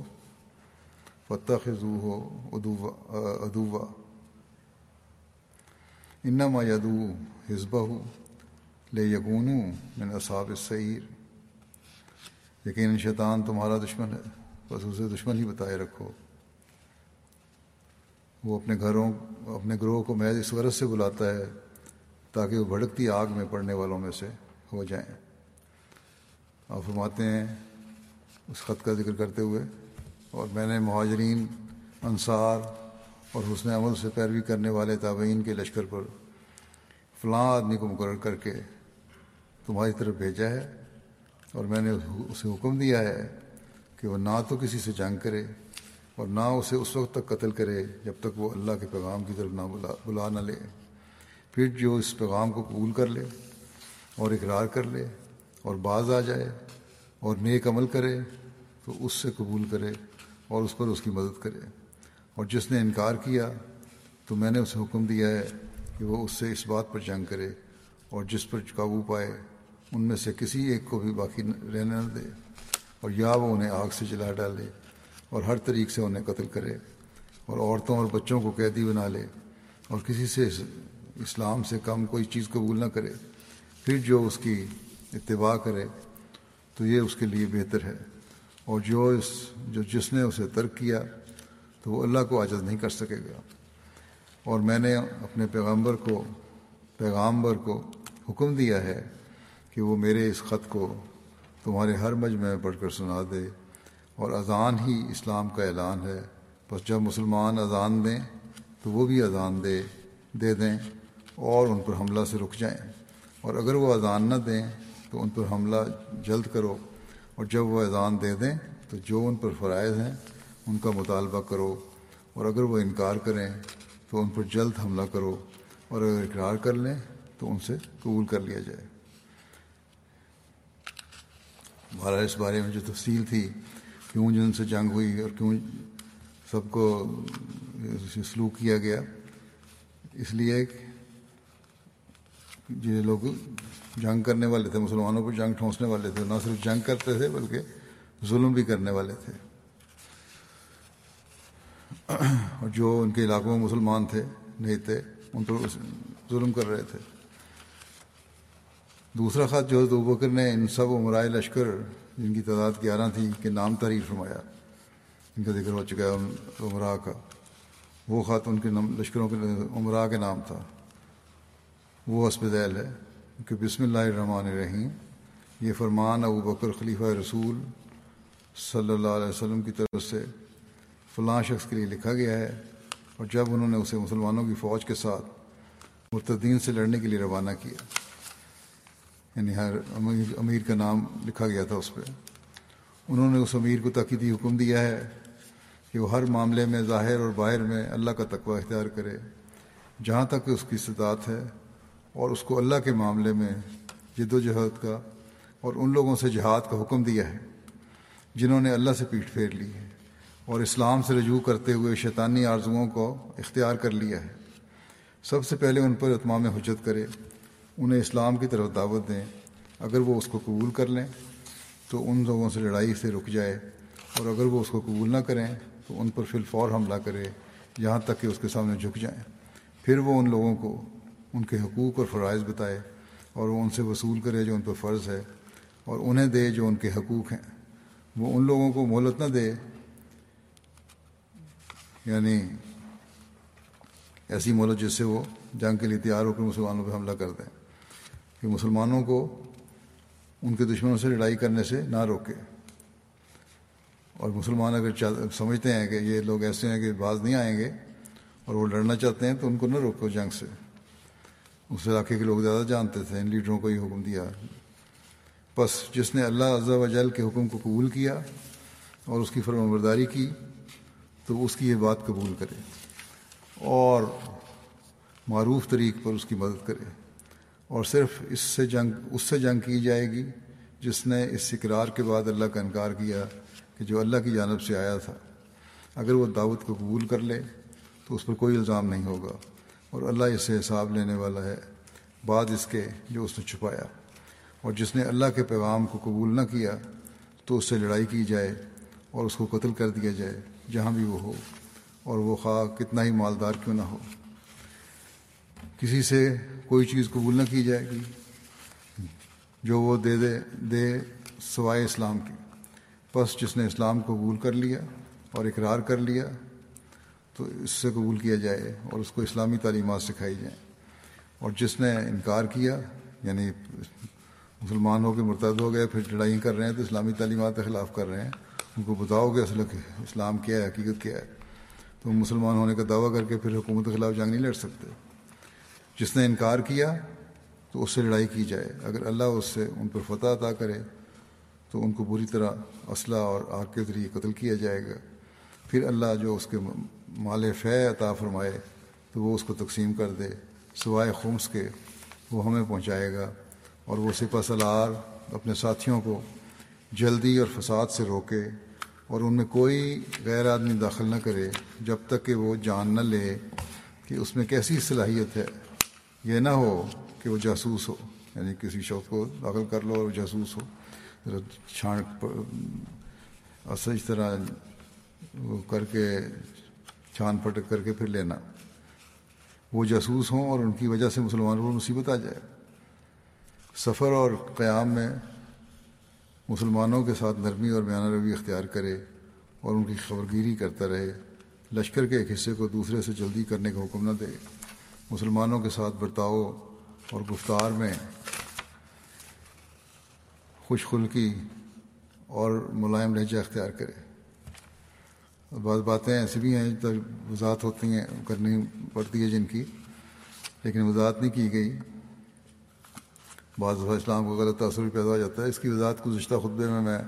فتح خزو ہو ادوا انما یدو حزبہ لے یقون من اصحاب سعیر یقیناً شیطان تمہارا دشمن ہے، بس اسے دشمن ہی بتائے رکھو۔ وہ اپنے گھروں اپنے گروہ کو محض اس غرض سے بلاتا ہے تاکہ وہ بھڑکتی آگ میں پڑنے والوں میں سے ہو جائیں۔ آپ فرماتے ہیں اس خط کا ذکر کرتے ہوئے، اور میں نے مہاجرین، انصار اور حسن عمل سے پیروی کرنے والے تابعین کے لشکر پر فلاں آدمی کو مقرر کر کے تمہاری طرف بھیجا ہے، اور میں نے اسے حکم دیا ہے کہ وہ نہ تو کسی سے جنگ کرے اور نہ اسے اس وقت تک قتل کرے جب تک وہ اللہ کے پیغام کی طرف نہ بلا بلا نہ لے۔ پھر جو اس پیغام کو قبول کر لے اور اقرار کر لے اور بعض آ جائے اور نیک عمل کرے تو اس سے قبول کرے اور اس پر اس کی مدد کرے۔ اور جس نے انکار کیا تو میں نے اسے حکم دیا ہے کہ وہ اس سے اس بات پر جنگ کرے اور جس پر قابو پائے ان میں سے کسی ایک کو بھی باقی رہنے نہ دے اور یا وہ انہیں آگ سے جلا ڈالے اور ہر طریق سے انہیں قتل کرے اور عورتوں اور بچوں کو قیدی بنا لے اور کسی سے اسلام سے کم کوئی چیز قبول نہ کرے۔ پھر جو اس کی اتباع کرے تو یہ اس کے لیے بہتر ہے۔ اور جو اس جو جس نے اسے ترک کیا، تو وہ اللہ کو عاجز نہیں کر سکے گا۔ اور میں نے اپنے پیغمبر کو پیغامبر کو حکم دیا ہے کہ وہ میرے اس خط کو تمہارے ہر مجمع میں پڑھ کر سنا دے۔ اور اذان ہی اسلام کا اعلان ہے۔ بس جب مسلمان اذان دیں، تو وہ بھی اذان دے دے دیں اور ان پر حملہ سے رک جائیں۔ اور اگر وہ اذان نہ دیں تو ان پر حملہ جلد کرو اور جب وہ اذان دے دیں تو جو ان پر فرائض ہیں ان کا مطالبہ کرو اور اگر وہ انکار کریں تو ان پر جلد حملہ کرو اور اگر اقرار کر لیں تو ان سے قبول کر لیا جائے۔ ہمارا اس بارے میں جو تفصیل تھی، کیوں جن سے جنگ ہوئی اور کیوں سب کو سلوک کیا گیا، اس لیے جو لوگ جنگ کرنے والے تھے، مسلمانوں پر جنگ ٹھونسنے والے تھے، نہ صرف جنگ کرتے تھے بلکہ ظلم بھی کرنے والے تھے۔ اور جو ان کے علاقوں میں مسلمان تھے، نہیں تھے، ان پر ظلم کر رہے تھے۔ دوسرا خط جو حضرت بکر نے ان سب عمرائے لشکر جن کی تعداد گیارہ تھی کے نام تحریر فرمایا، ان کا ذکر ہو چکا ہے عمرہ کا۔ وہ خط ان کے لشکروں کے عمرہ کے نام تھا۔ وہ حسب ذیل ہے کہ بسم اللہ الرحمن الرحیم۔ یہ فرمان ابو بکر خلیفہ رسول صلی اللہ علیہ وسلم کی طرف سے فلاں شخص کے لیے لکھا گیا ہے اور جب انہوں نے اسے مسلمانوں کی فوج کے ساتھ مرتدین سے لڑنے کے لیے روانہ کیا یعنی ہر امیر امیر کا نام لکھا گیا تھا اس پہ۔ انہوں نے اس امیر کو تقیدی حکم دیا ہے کہ وہ ہر معاملے میں ظاہر اور باہر میں اللہ کا تقوی اختیار کرے۔ جہاں تک اس کی استطاعت ہے اور اس کو اللہ کے معاملے میں جد و جہد کا اور ان لوگوں سے جہاد کا حکم دیا ہے، جنہوں نے اللہ سے پیٹھ پھیر لی ہے اور اسلام سے رجوع کرتے ہوئے شیطانی آرزوؤں کو اختیار کر لیا ہے۔ سب سے پہلے ان پر اتمام حجت کرے، انہیں اسلام کی طرف دعوت دیں۔ اگر وہ اس کو قبول کر لیں، تو ان لوگوں سے لڑائی سے رک جائے۔ اور اگر وہ اس کو قبول نہ کریں، تو ان پر فی الفور حملہ کرے، یہاں تک کہ اس کے سامنے جھک جائیں۔ پھر وہ ان لوگوں کو ان کے حقوق اور فرائض بتائے اور وہ ان سے وصول کرے جو ان پر فرض ہے اور انہیں دے جو ان کے حقوق ہیں۔ وہ ان لوگوں کو مہلت نہ دے۔ یعنی ایسی مہلت جس سے وہ جنگ کے لیے تیار ہو کر مسلمانوں پہ حملہ کر دیں کہ مسلمانوں کو ان کے دشمنوں سے لڑائی کرنے سے نہ روکے۔ اور مسلمان اگر سمجھتے ہیں کہ یہ لوگ ایسے ہیں کہ باز نہیں آئیں گے اور وہ لڑنا چاہتے ہیں تو ان کو نہ روکو جنگ سے۔ اس علاقے کے لوگ زیادہ جانتے تھے، ان لیڈروں کو یہ حکم دیا۔ بس جس نے اللہ عز و جل کے حکم کو قبول کیا اور اس کی فرم برداری کی، تو اس کی یہ بات قبول کرے اور معروف طریق پر اس کی مدد کرے۔ اور صرف اس سے جنگ، اس سے جنگ کی جائے گی جس نے اس اقرار کے بعد اللہ کا انکار کیا کہ جو اللہ کی جانب سے آیا تھا، اگر وہ دعوت کو قبول کر لے تو اس پر کوئی الزام نہیں ہوگا۔ اور اللہ اس سے حساب لینے والا ہے، بعد اس کے جو اس نے چھپایا۔ اور جس نے اللہ کے پیغام کو قبول نہ کیا، تو اس سے لڑائی کی جائے اور اس کو قتل کر دیا جائے، جہاں بھی وہ ہو۔ اور وہ خواہ کتنا ہی مالدار کیوں نہ ہو۔ کسی سے کوئی چیز قبول نہ کی جائے گی، جو وہ دے دے دے سوائے اسلام کی۔ بس جس نے اسلام قبول کر لیا اور اقرار کر لیا تو اس سے قبول کیا جائے اور اس کو اسلامی تعلیمات سکھائی جائیں۔ اور جس نے انکار کیا یعنی مسلمان ہو کے مرتد ہو گئے، پھر لڑائی کر رہے ہیں تو اسلامی تعلیمات کے خلاف کر رہے ہیں، ان کو بتاؤ کہ اصل اسلام کیا ہے، حقیقت کیا ہے۔ تو مسلمان ہونے کا دعویٰ کر کے پھر حکومت کے خلاف جنگ نہیں لڑ سکتے۔ جس نے انکار کیا تو اس سے لڑائی کی جائے۔ اگر اللہ اس سے ان پر فتح عطا کرے تو ان کو بری طرح اسلحہ اور آگ کے ذریعے قتل کیا جائے گا۔ پھر اللہ جو اس کے مال فہ عطا فرمائے تو وہ اس کو تقسیم کر دے، سوائے خمس کے، وہ ہمیں پہنچائے گا اور وہ سپہ سلار اپنے ساتھیوں کو جلدی اور فساد سے روکے اور ان میں کوئی غیر آدمی داخل نہ کرے جب تک کہ وہ جان نہ لے کہ اس میں کیسی صلاحیت ہے۔ یہ نہ ہو کہ وہ جاسوس ہو یعنی کسی شخص کو داخل کر لو اور جاسوس ہو۔ چھان اس طرح وہ کر کے چھان پھٹک کر کے پھر لینا۔ وہ جاسوس ہوں اور ان کی وجہ سے مسلمانوں کو مصیبت آ جائے۔ سفر اور قیام میں مسلمانوں کے ساتھ نرمی اور بیانہ روی اختیار کرے اور ان کی خبرگیری کرتا رہے۔ لشکر کے ایک حصے کو دوسرے سے جلدی کرنے کا حکم نہ دے۔ مسلمانوں کے ساتھ برتاؤ اور گفتار میں خوش خلقی اور ملائم لہجہ اختیار کرے۔ بعض باتیں ایسی بھی ہیں تو وضاحت ہوتی ہیں، کرنی پڑتی ہے جن کی، لیکن وضاحت نہیں کی گئی۔ بعض دفعہ اسلام کو غلط تاثر بھی پیدا ہو جاتا ہے۔ اس کی وضاحت گزشتہ خطبے میں میں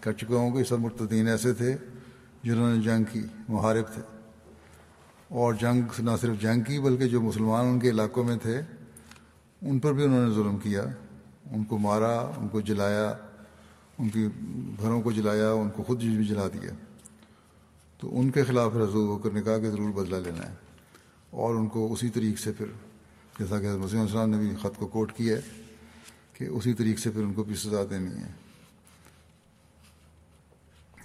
کر چکا ہوں کہ سب مرتدین ایسے تھے جنہوں نے جنگ کی، محارب تھے۔ اور جنگ نہ صرف جنگ کی، بلکہ جو مسلمان ان کے علاقوں میں تھے، ان پر بھی انہوں نے ظلم کیا۔ ان کو مارا، ان کو جلایا، ان کی گھروں کو جلایا، ان کو خود بھی جلا دیا۔ تو ان کے خلاف رضو ہو کر نکاح کے ضرور بدلہ لینا ہے۔ اور ان کو اسی طریقے سے پھر جیسا کہ حضرت مسلم السلام نے بھی خط کو کوٹ کیا ہے کہ اسی طریقے سے پھر ان کو بھی سزا دینی ہے۔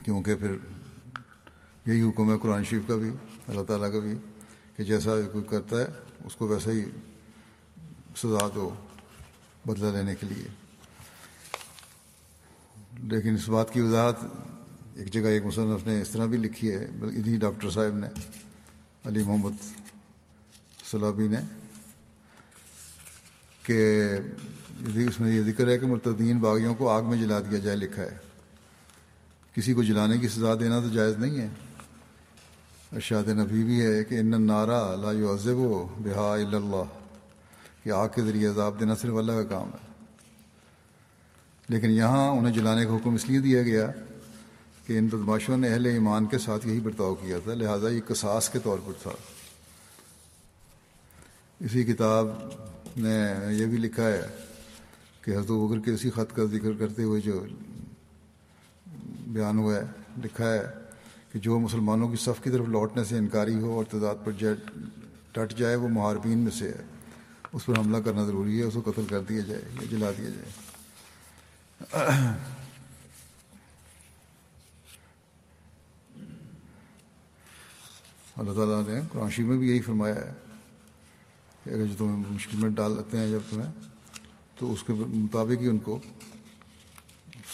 کیونکہ پھر یہی حکم ہے قرآن شریف کا بھی، اللہ تعالیٰ کا بھی کہ جیسا کوئی کرتا ہے، اس کو ویسا ہی سزا دو بدلہ لینے کے لیے۔ لیکن اس بات کی وضاحت ایک جگہ ایک مصنف نے اس طرح بھی لکھی ہے انہیں ڈاکٹر صاحب نے، علی محمد سلابی نے، کہ اس میں یہ ذکر ہے کہ مرتدین باغیوں کو آگ میں جلا دیا جائے، لکھا ہے۔ کسی کو جلانے کی سزا دینا تو جائز نہیں ہے۔ ارشاد نبی بھی ہے کہ ان نعرہ لا عزب و بحا اللہ، کہ آگ کے ذریعے عذاب دینا صرف اللہ کا کام ہے۔ لیکن یہاں انہیں جلانے کا حکم اس لیے دیا گیا کہ ان بدماشوں نے اہل ایمان کے ساتھ یہی برتاؤ کیا تھا، لہٰذا یہ قصاص کے طور پر تھا۔ اسی کتاب نے یہ بھی لکھا ہے کہ حضرت بکر کے اسی خط کا ذکر کرتے ہوئے جو بیان ہوا ہے، لکھا ہے کہ جو مسلمانوں کی صف کی طرف لوٹنے سے انکاری ہو اور تعداد پر ٹٹ جائے، وہ محاربین میں سے ہے۔ اس پر حملہ کرنا ضروری ہے، اس کو قتل کر دیا جائے یا جلا دیا جائے۔ اللہ تعالیٰ نے قرآن شریف میں بھی یہی فرمایا ہے کہ اگر جو تمہیں مشکل میں ڈال لیتے ہیں جب تمہیں، تو اس کے مطابق ہی ان کو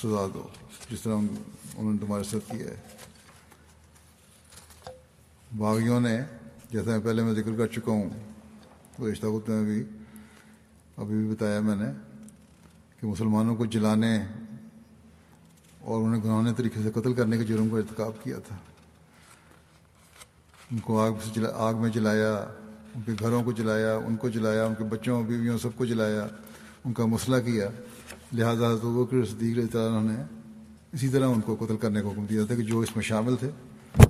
سزا دو، جس طرح انہوں نے تمہارے ساتھ کیا ہے۔ باغیوں نے، جیسا میں پہلے میں ذکر کر چکا ہوں تو رشتہ میں بھی ابھی بھی بتایا میں نے کہ مسلمانوں کو جلانے اور انہیں گنانے طریقے سے قتل کرنے کے جرم کو ارتکاب کیا تھا۔ ان کو آگ سے جلا آگ میں جلایا، ان کے گھروں کو جلایا، ان کو جلایا، ان کے بچوں، بیویوں سب کو جلایا، ان کا مسئلہ کیا۔ لہٰذا حضرت صدیق علیہ تعالیٰ نے اسی طرح ان کو قتل کرنے کو حکم دیا تھا کہ جو اس میں شامل تھے،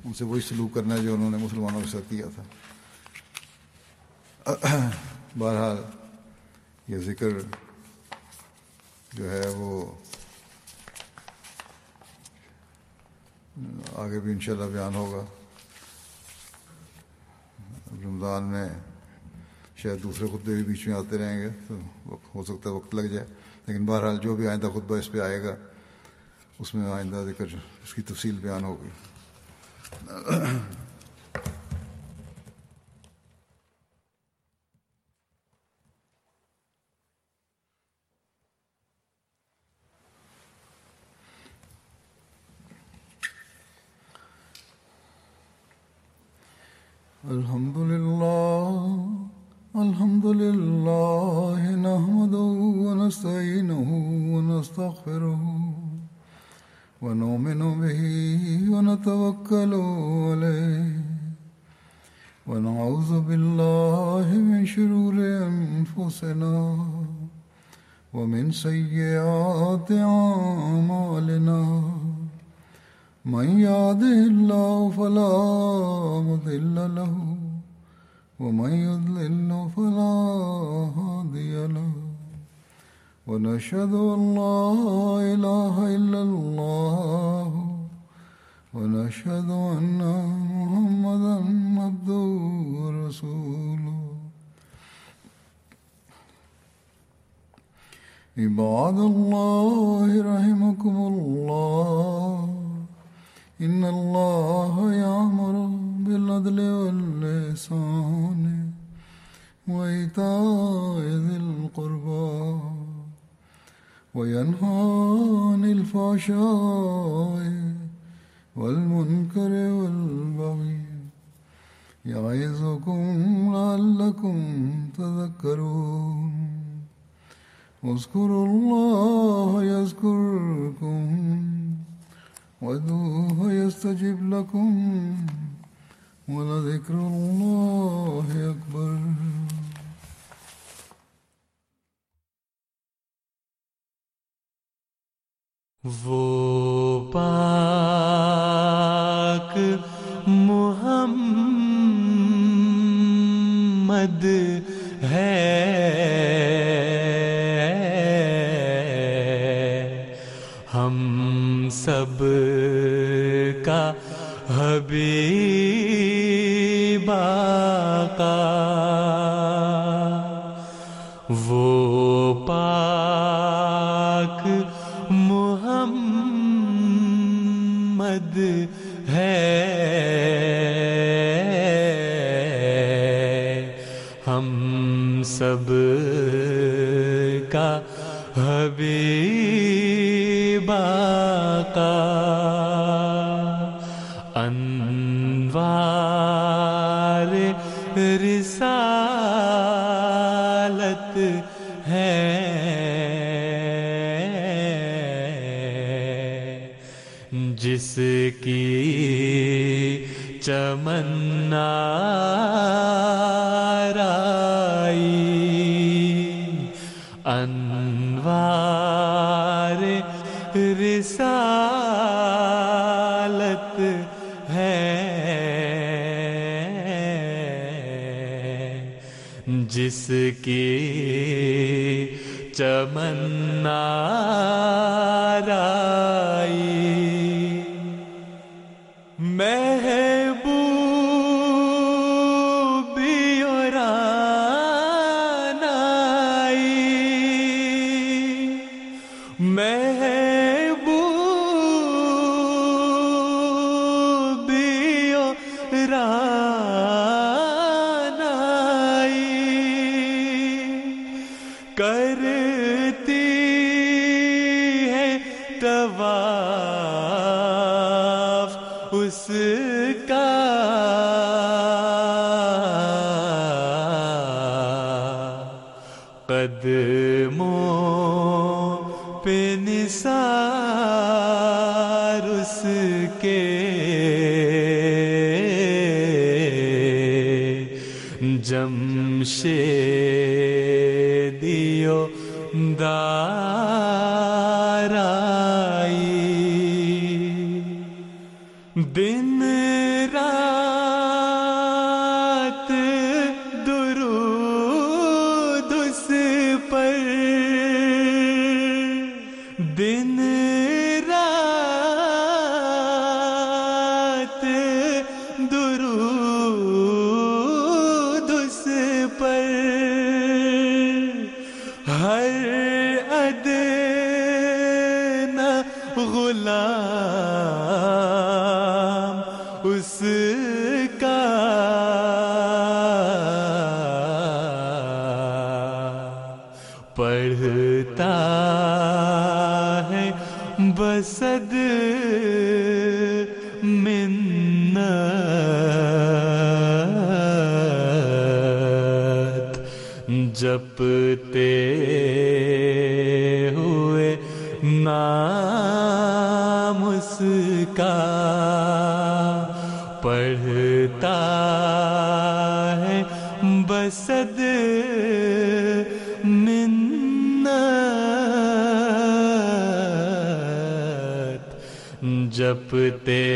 ان سے وہی سلوک کرنا ہے جو انہوں نے مسلمانوں کے ساتھ کیا تھا۔ بہرحال یہ ذکر جو ہے وہ آگے بھی انشاءاللہ بیان ہوگا۔ رمضان میں شاید دوسرے خطبے بھی بیچ میں آتے رہیں گے، تو ہو سکتا ہے وقت لگ جائے۔ لیکن بہرحال جو بھی آئندہ خطبہ اس پہ آئے گا، اس میں آئندہ ذکر اس کی تفصیل بیان ہوگی۔ الفحشاء جس کی چمنا انوار رسالت ہے جس کی چمنا جمشیدیو دارائی۔ دن رات درود اس پر۔ دن رات درود جپتے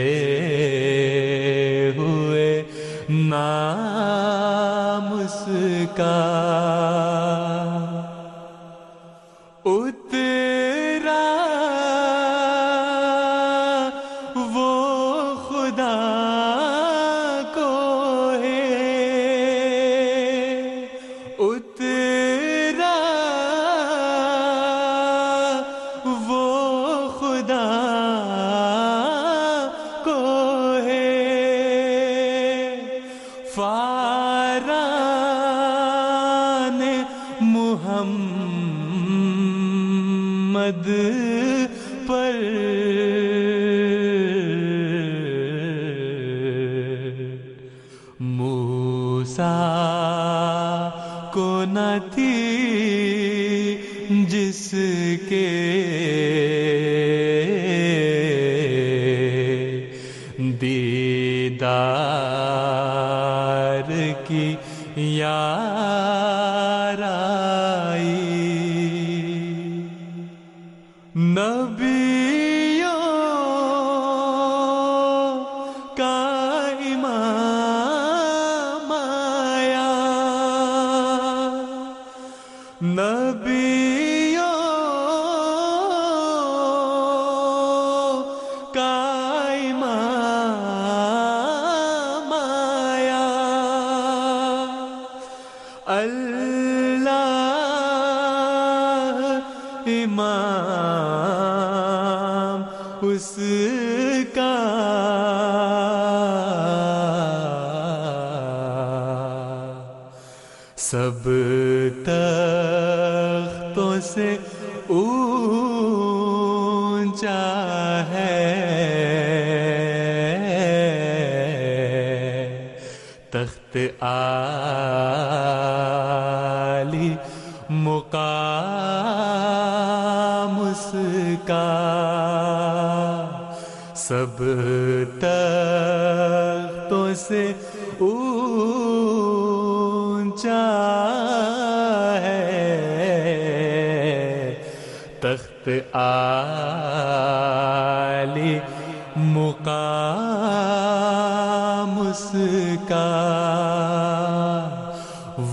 کو نہ تھی جس کے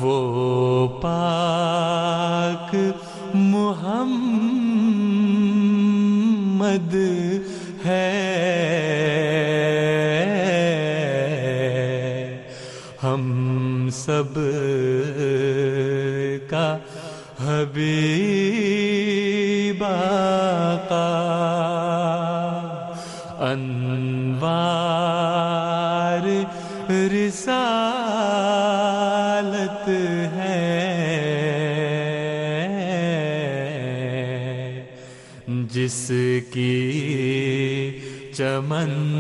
وہ چمن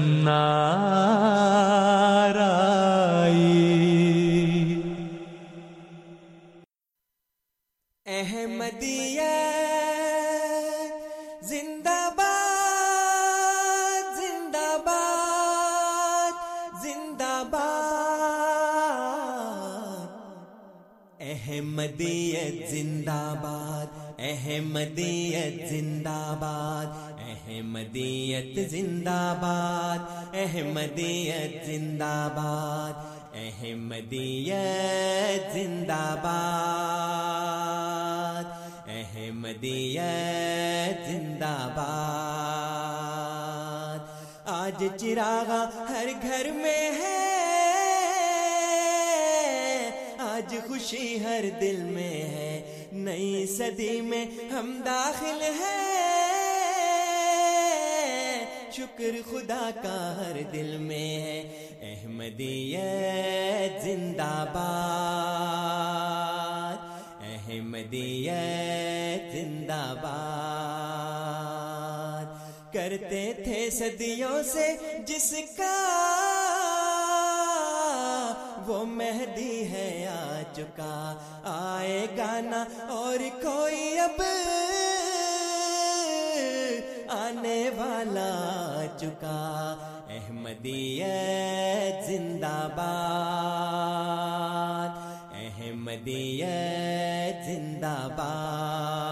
آج چراغا ہر گھر میں ہے۔ آج خوشی ہر دل میں ہے۔ نئی صدی میں ہم داخل ہیں۔ شکر خدا کا ہر دل میں ہے۔ احمدیت زندہ باد۔ احمدیت زندہ باد۔ کرتے تھے صدیوں سے جس کا وہ مہدی ہے آ چکا۔ آئے گانا اور کوئی اب آنے والا چکا۔ احمدیت زندہ باد۔ احمدیت زندہ باد۔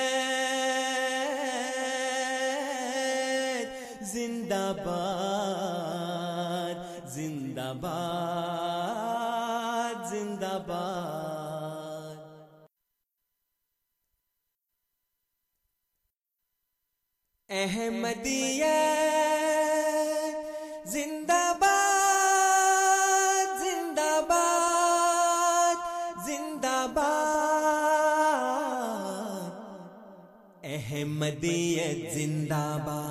باد زندہ باد زندہ باد احمدیت زندہ باد زندہ باد زندہ باد احمدیت زندہ باد